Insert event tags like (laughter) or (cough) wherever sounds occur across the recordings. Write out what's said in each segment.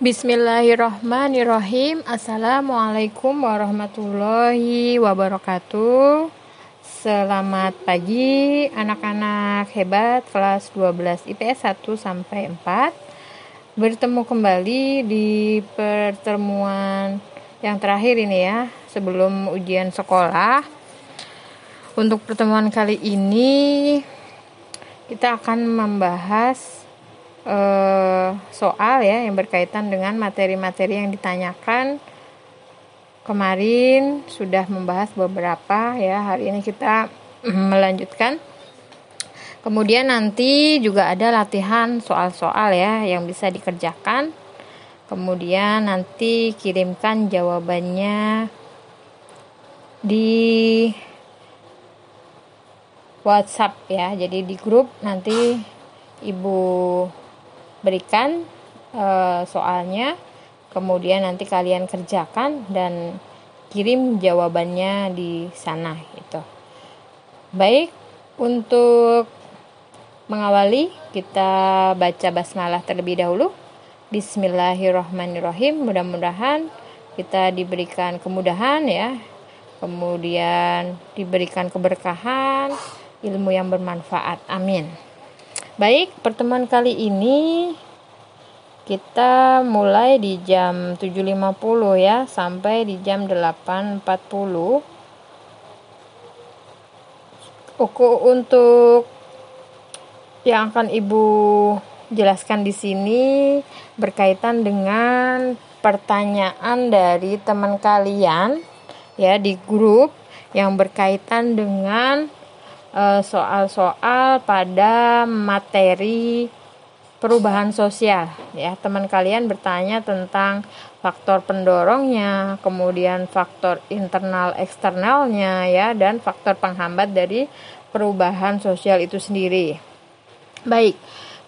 Bismillahirrahmanirrahim. Assalamualaikum warahmatullahi wabarakatuh. Selamat pagi anak-anak hebat kelas 12 IPS 1 sampai 4 Bertemu kembali di pertemuan yang terakhir ini ya Sebelum ujian sekolah. Untuk pertemuan kali ini Kita akan membahas uh, soal ya yang berkaitan dengan materi-materi yang ditanyakan. Kemarin sudah membahas beberapa ya hari ini kita (clears throat) melanjutkan. Kemudian nanti juga ada latihan soal-soal ya yang bisa dikerjakan. Kemudian nanti kirimkan jawabannya di WhatsApp ya. Jadi di grup nanti ibu berikan e, soalnya kemudian nanti kalian kerjakan dan kirim jawabannya di sana itu baik untuk mengawali kita baca basmalah terlebih dahulu. Bismillahirrahmanirrahim. Mudah-mudahan kita diberikan kemudahan ya. Kemudian diberikan keberkahan ilmu yang bermanfaat. Amin Baik, pertemuan kali ini kita mulai di jam 7.50 ya sampai di jam 8.40. Oke, untuk yang akan Ibu jelaskan di sini berkaitan dengan pertanyaan dari teman kalian ya di grup yang berkaitan dengan soal-soal pada materi perubahan sosial. Ya teman kalian bertanya tentang faktor pendorongnya kemudian faktor internal eksternalnya ya dan faktor penghambat dari perubahan sosial itu sendiri. Baik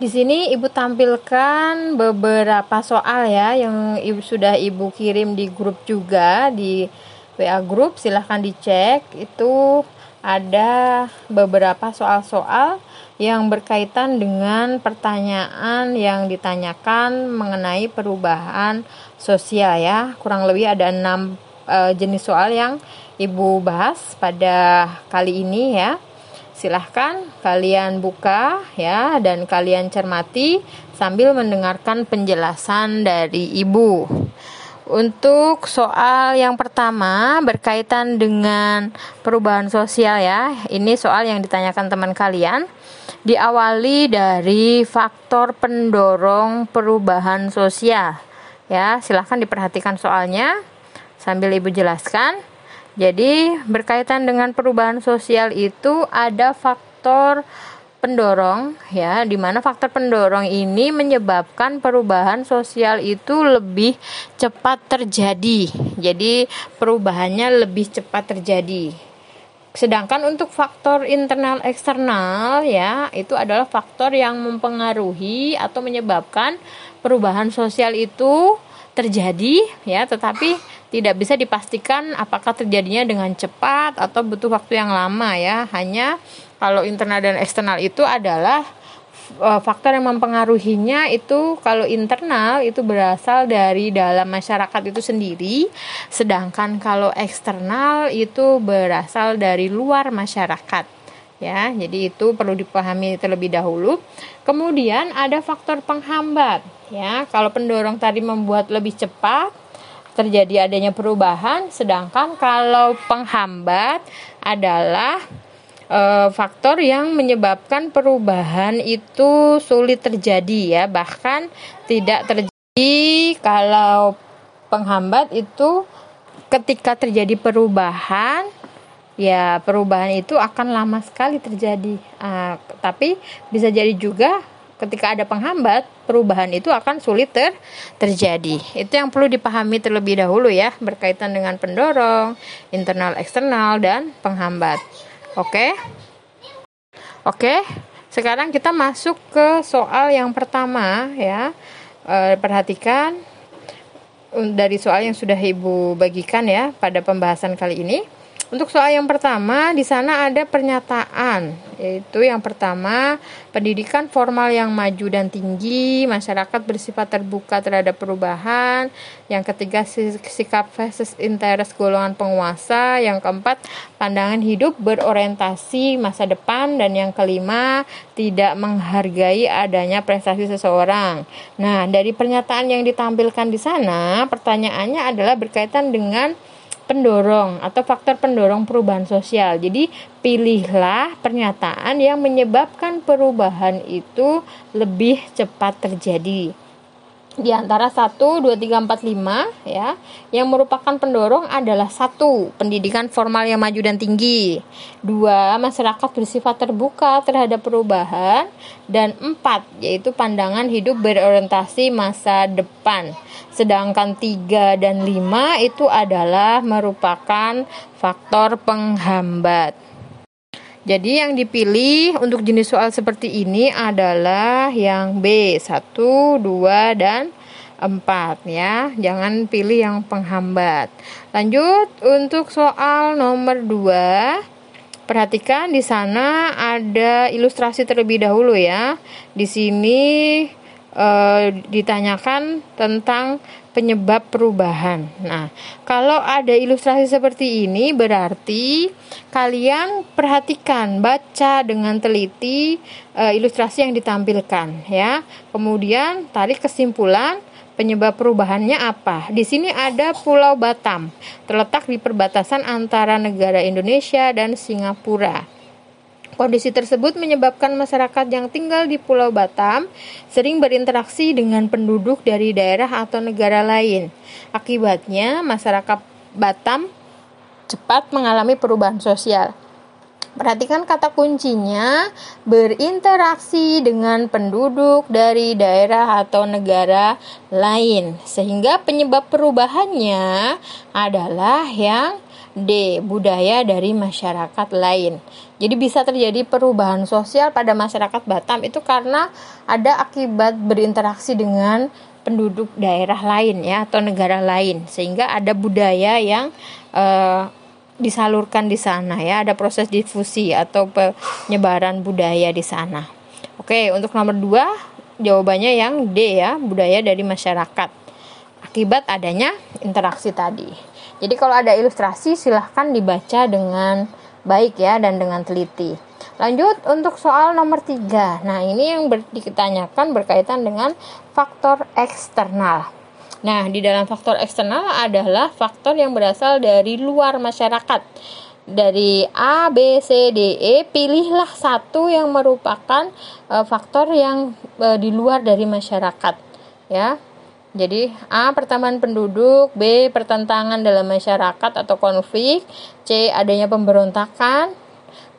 di sini ibu tampilkan beberapa soal ya yang ibu sudah ibu kirim di grup juga di WA grup silahkan dicek. Itu ada beberapa soal-soal yang berkaitan dengan pertanyaan yang ditanyakan mengenai perubahan sosial ya. Kurang lebih ada enam e, jenis soal yang Ibu bahas pada kali ini ya. Silahkan kalian buka ya dan kalian cermati sambil mendengarkan penjelasan dari Ibu. Untuk soal yang pertama berkaitan dengan perubahan sosial ya. Ini soal yang ditanyakan teman kalian. Diawali dari faktor pendorong perubahan sosial. Ya, silahkan diperhatikan soalnya sambil Ibu jelaskan. Jadi, berkaitan dengan perubahan sosial itu ada faktor pendorong ya di mana faktor pendorong ini menyebabkan perubahan sosial itu lebih cepat terjadi. Jadi perubahannya lebih cepat terjadi. Sedangkan untuk faktor internal eksternal ya itu adalah faktor yang mempengaruhi atau menyebabkan perubahan sosial itu terjadi ya tetapi tidak bisa dipastikan apakah terjadinya dengan cepat atau butuh waktu yang lama ya hanya kalau internal dan eksternal itu adalah uh, faktor yang mempengaruhinya itu kalau internal itu berasal dari dalam masyarakat itu sendiri, sedangkan kalau eksternal itu berasal dari luar masyarakat. Ya, jadi itu perlu dipahami terlebih dahulu. Kemudian ada faktor penghambat, ya. Kalau pendorong tadi membuat lebih cepat, terjadi adanya perubahan, sedangkan kalau penghambat adalah uh, faktor yang menyebabkan perubahan itu sulit terjadi ya. Bahkan tidak terjadi kalau penghambat itu ketika terjadi perubahan ya perubahan itu akan lama sekali terjadi. Uh, tapi bisa jadi juga ketika ada penghambat perubahan itu akan sulit ter terjadi. Itu yang perlu dipahami terlebih dahulu ya berkaitan dengan pendorong internal eksternal dan penghambat Oke. Oke. Sekarang kita masuk ke soal yang pertama ya. E, perhatikan dari soal yang sudah Ibu bagikan ya pada pembahasan kali ini. Untuk soal yang pertama, di sana ada pernyataan, yaitu yang pertama, pendidikan formal yang maju dan tinggi, masyarakat bersifat terbuka terhadap perubahan. Yang ketiga, sikap versus interest golongan penguasa. Yang keempat, pandangan hidup berorientasi masa depan. Dan yang kelima, tidak menghargai adanya prestasi seseorang. Nah, dari pernyataan yang ditampilkan di sana, pertanyaannya adalah berkaitan dengan pendorong atau faktor pendorong perubahan sosial. Jadi, pilihlah pernyataan yang menyebabkan perubahan itu lebih cepat terjadi di antara 1, 2, 3, 4, 5 ya. Yang merupakan pendorong adalah satu pendidikan formal yang maju dan tinggi. Dua masyarakat bersifat terbuka terhadap perubahan. Dan empat yaitu pandangan hidup berorientasi masa depan. Sedangkan tiga dan lima itu adalah merupakan faktor penghambat jadi yang dipilih untuk jenis soal seperti ini adalah yang B, 1, 2, dan 4 ya. Jangan pilih yang penghambat. Lanjut untuk soal nomor 2. Perhatikan di sana ada ilustrasi terlebih dahulu ya. Di sini e, ditanyakan tentang penyebab perubahan. Nah, kalau ada ilustrasi seperti ini berarti kalian perhatikan, baca dengan teliti e, ilustrasi yang ditampilkan ya. Kemudian tarik kesimpulan penyebab perubahannya apa? Di sini ada Pulau Batam, terletak di perbatasan antara negara Indonesia dan Singapura. Kondisi tersebut menyebabkan masyarakat yang tinggal di Pulau Batam sering berinteraksi dengan penduduk dari daerah atau negara lain. Akibatnya, masyarakat Batam cepat mengalami perubahan sosial. Perhatikan kata kuncinya berinteraksi dengan penduduk dari daerah atau negara lain sehingga penyebab perubahannya adalah yang D. Budaya dari masyarakat lain. Jadi bisa terjadi perubahan sosial pada masyarakat Batam itu karena ada akibat berinteraksi dengan penduduk daerah lain ya atau negara lain sehingga ada budaya yang uh, disalurkan di sana ya ada proses difusi atau penyebaran budaya di sana. Oke untuk nomor dua jawabannya yang D ya budaya dari masyarakat akibat adanya interaksi tadi. Jadi kalau ada ilustrasi silahkan dibaca dengan baik ya dan dengan teliti. Lanjut untuk soal nomor 3. Nah, ini yang ber, ditanyakan berkaitan dengan faktor eksternal. Nah, di dalam faktor eksternal adalah faktor yang berasal dari luar masyarakat. Dari A, B, C, D, E, pilihlah satu yang merupakan e, faktor yang e, di luar dari masyarakat. Ya, jadi A pertambahan penduduk, B pertentangan dalam masyarakat atau konflik, C adanya pemberontakan,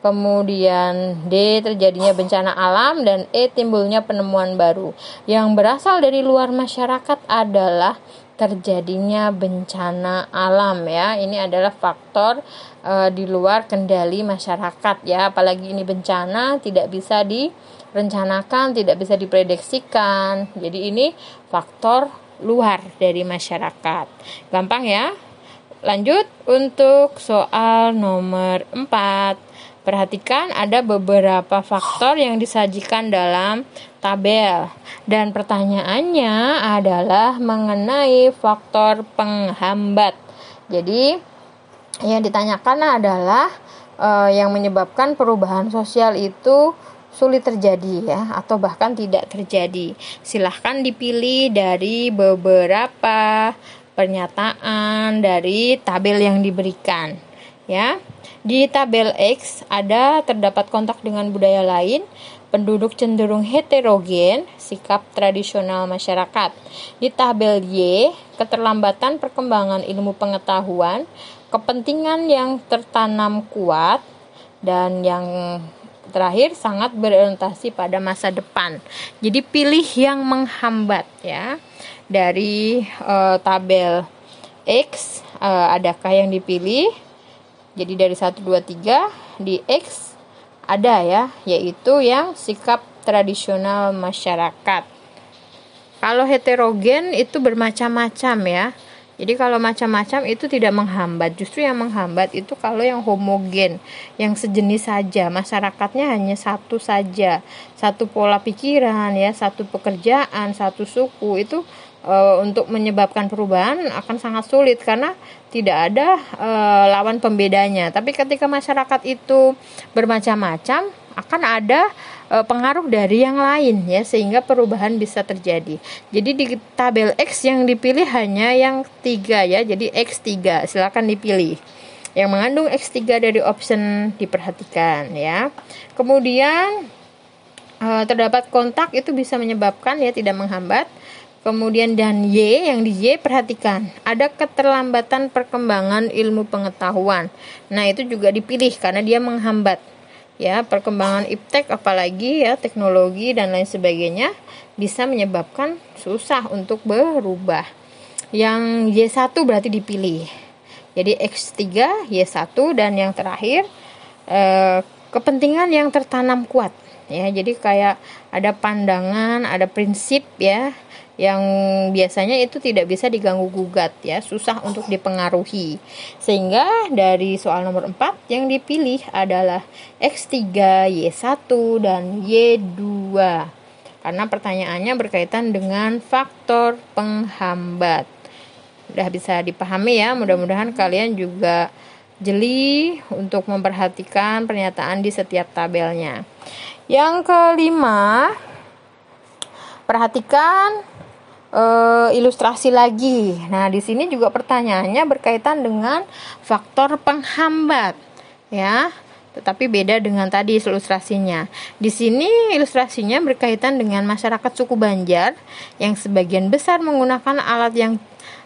kemudian D terjadinya bencana alam dan E timbulnya penemuan baru. Yang berasal dari luar masyarakat adalah terjadinya bencana alam ya. Ini adalah faktor e, di luar kendali masyarakat ya. Apalagi ini bencana tidak bisa direncanakan, tidak bisa diprediksikan. Jadi ini faktor luar dari masyarakat. Gampang ya? Lanjut untuk soal nomor 4. Perhatikan ada beberapa faktor yang disajikan dalam tabel dan pertanyaannya adalah mengenai faktor penghambat. Jadi yang ditanyakan adalah eh, yang menyebabkan perubahan sosial itu sulit terjadi ya atau bahkan tidak terjadi. Silahkan dipilih dari beberapa pernyataan dari tabel yang diberikan ya. Di tabel X ada terdapat kontak dengan budaya lain, penduduk cenderung heterogen, sikap tradisional masyarakat. Di tabel Y, keterlambatan perkembangan ilmu pengetahuan, kepentingan yang tertanam kuat, dan yang terakhir sangat berorientasi pada masa depan. Jadi pilih yang menghambat ya. Dari uh, tabel X uh, adakah yang dipilih? Jadi dari 1 2 3 di X ada ya, yaitu yang sikap tradisional masyarakat. Kalau heterogen itu bermacam-macam ya. Jadi kalau macam-macam itu tidak menghambat. Justru yang menghambat itu kalau yang homogen, yang sejenis saja, masyarakatnya hanya satu saja, satu pola pikiran ya, satu pekerjaan, satu suku itu e, untuk menyebabkan perubahan akan sangat sulit karena tidak ada e, lawan pembedanya. Tapi ketika masyarakat itu bermacam-macam, akan ada pengaruh dari yang lain ya sehingga perubahan bisa terjadi. Jadi di tabel X yang dipilih hanya yang tiga ya. Jadi X3 silakan dipilih. Yang mengandung X3 dari option diperhatikan ya. Kemudian e, terdapat kontak itu bisa menyebabkan ya tidak menghambat. Kemudian dan Y yang di Y perhatikan ada keterlambatan perkembangan ilmu pengetahuan. Nah, itu juga dipilih karena dia menghambat ya perkembangan iptek apalagi ya teknologi dan lain sebagainya bisa menyebabkan susah untuk berubah. Yang Y1 berarti dipilih. Jadi X3 Y1 dan yang terakhir eh, kepentingan yang tertanam kuat ya jadi kayak ada pandangan ada prinsip ya yang biasanya itu tidak bisa diganggu gugat ya, susah untuk dipengaruhi. Sehingga dari soal nomor 4 yang dipilih adalah X3, Y1 dan Y2. Karena pertanyaannya berkaitan dengan faktor penghambat. Udah bisa dipahami ya, mudah-mudahan kalian juga jeli untuk memperhatikan pernyataan di setiap tabelnya. Yang kelima, perhatikan uh, ilustrasi lagi. Nah, di sini juga pertanyaannya berkaitan dengan faktor penghambat, ya. Tetapi beda dengan tadi ilustrasinya. Di sini ilustrasinya berkaitan dengan masyarakat suku Banjar yang sebagian besar menggunakan alat yang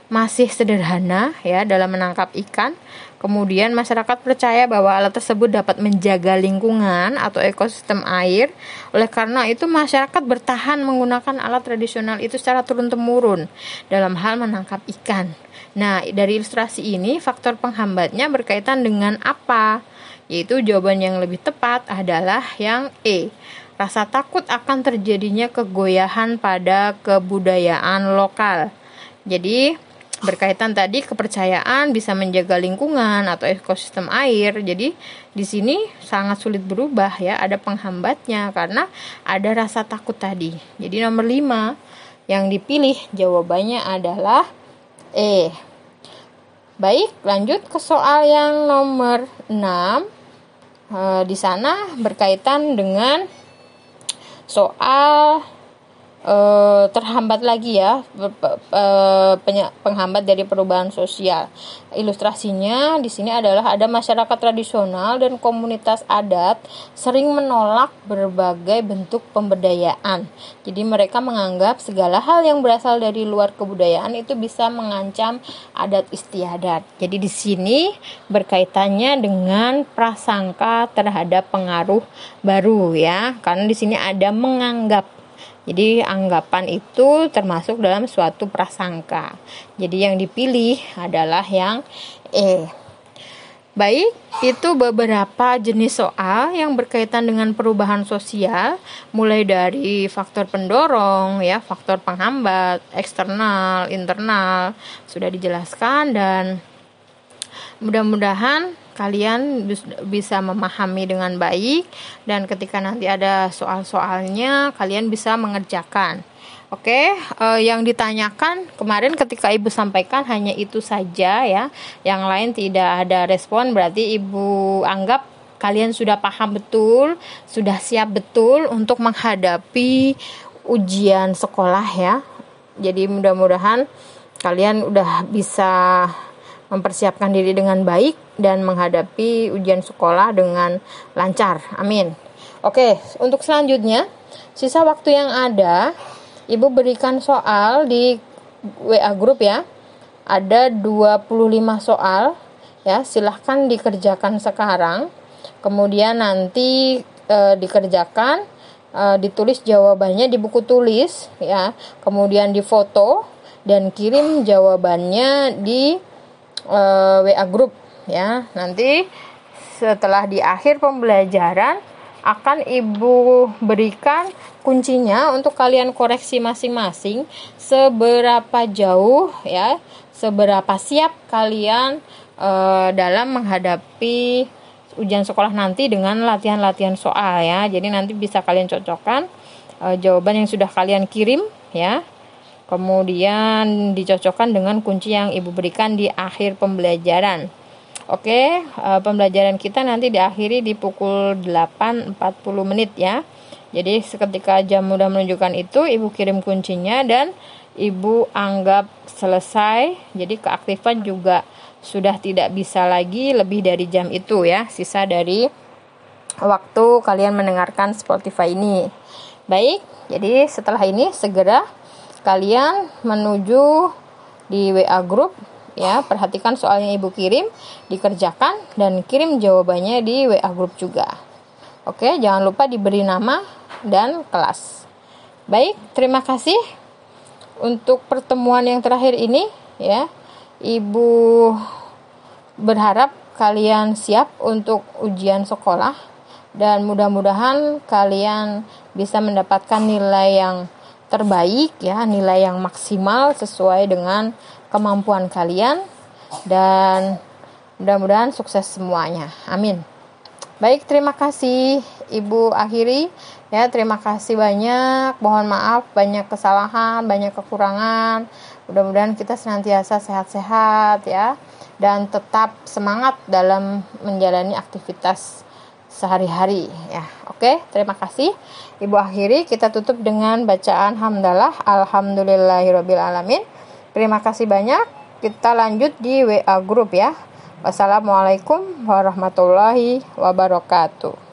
masih sederhana ya dalam menangkap ikan Kemudian masyarakat percaya bahwa alat tersebut dapat menjaga lingkungan atau ekosistem air. Oleh karena itu masyarakat bertahan menggunakan alat tradisional itu secara turun-temurun dalam hal menangkap ikan. Nah, dari ilustrasi ini faktor penghambatnya berkaitan dengan apa? Yaitu jawaban yang lebih tepat adalah yang E. Rasa takut akan terjadinya kegoyahan pada kebudayaan lokal. Jadi, berkaitan tadi kepercayaan bisa menjaga lingkungan atau ekosistem air. Jadi di sini sangat sulit berubah ya, ada penghambatnya karena ada rasa takut tadi. Jadi nomor 5 yang dipilih jawabannya adalah E. Baik, lanjut ke soal yang nomor 6. E, di sana berkaitan dengan soal uh, terhambat lagi ya uh, penghambat dari perubahan sosial. Ilustrasinya di sini adalah ada masyarakat tradisional dan komunitas adat sering menolak berbagai bentuk pemberdayaan. Jadi mereka menganggap segala hal yang berasal dari luar kebudayaan itu bisa mengancam adat istiadat. Jadi di sini berkaitannya dengan prasangka terhadap pengaruh baru ya. Karena di sini ada menganggap jadi anggapan itu termasuk dalam suatu prasangka. Jadi yang dipilih adalah yang E. Baik, itu beberapa jenis soal yang berkaitan dengan perubahan sosial, mulai dari faktor pendorong, ya, faktor penghambat, eksternal, internal, sudah dijelaskan dan mudah-mudahan kalian bisa memahami dengan baik dan ketika nanti ada soal-soalnya kalian bisa mengerjakan. Oke, uh, yang ditanyakan kemarin ketika ibu sampaikan hanya itu saja ya, yang lain tidak ada respon berarti ibu anggap kalian sudah paham betul, sudah siap betul untuk menghadapi ujian sekolah ya. Jadi mudah-mudahan kalian udah bisa mempersiapkan diri dengan baik dan menghadapi ujian sekolah dengan lancar. Amin. Oke, untuk selanjutnya, sisa waktu yang ada, Ibu berikan soal di WA grup ya. Ada 25 soal ya, silahkan dikerjakan sekarang. Kemudian nanti e, dikerjakan e, ditulis jawabannya di buku tulis ya. Kemudian difoto dan kirim jawabannya di uh, eh, WA grup ya. Nanti setelah di akhir pembelajaran akan Ibu berikan kuncinya untuk kalian koreksi masing-masing seberapa jauh ya, seberapa siap kalian uh, dalam menghadapi ujian sekolah nanti dengan latihan-latihan soal ya. Jadi nanti bisa kalian cocokkan uh, jawaban yang sudah kalian kirim ya. Kemudian dicocokkan dengan kunci yang Ibu berikan di akhir pembelajaran. Oke, uh, pembelajaran kita nanti diakhiri di pukul 8.40 menit ya. Jadi seketika jam mudah menunjukkan itu, Ibu kirim kuncinya dan Ibu anggap selesai. Jadi keaktifan juga sudah tidak bisa lagi lebih dari jam itu ya, sisa dari waktu kalian mendengarkan Spotify ini. Baik, jadi setelah ini segera kalian menuju di WA group ya, perhatikan soal yang Ibu kirim, dikerjakan dan kirim jawabannya di WA group juga. Oke, jangan lupa diberi nama dan kelas. Baik, terima kasih untuk pertemuan yang terakhir ini ya. Ibu berharap kalian siap untuk ujian sekolah dan mudah-mudahan kalian bisa mendapatkan nilai yang terbaik ya, nilai yang maksimal sesuai dengan kemampuan kalian dan mudah-mudahan sukses semuanya. Amin. Baik, terima kasih Ibu akhiri ya. Terima kasih banyak. Mohon maaf banyak kesalahan, banyak kekurangan. Mudah-mudahan kita senantiasa sehat-sehat ya dan tetap semangat dalam menjalani aktivitas sehari-hari ya. Oke, terima kasih. Ibu akhiri kita tutup dengan bacaan hamdalah alhamdulillahirabbil alamin. Terima kasih banyak. Kita lanjut di WA grup ya. Wassalamualaikum warahmatullahi wabarakatuh.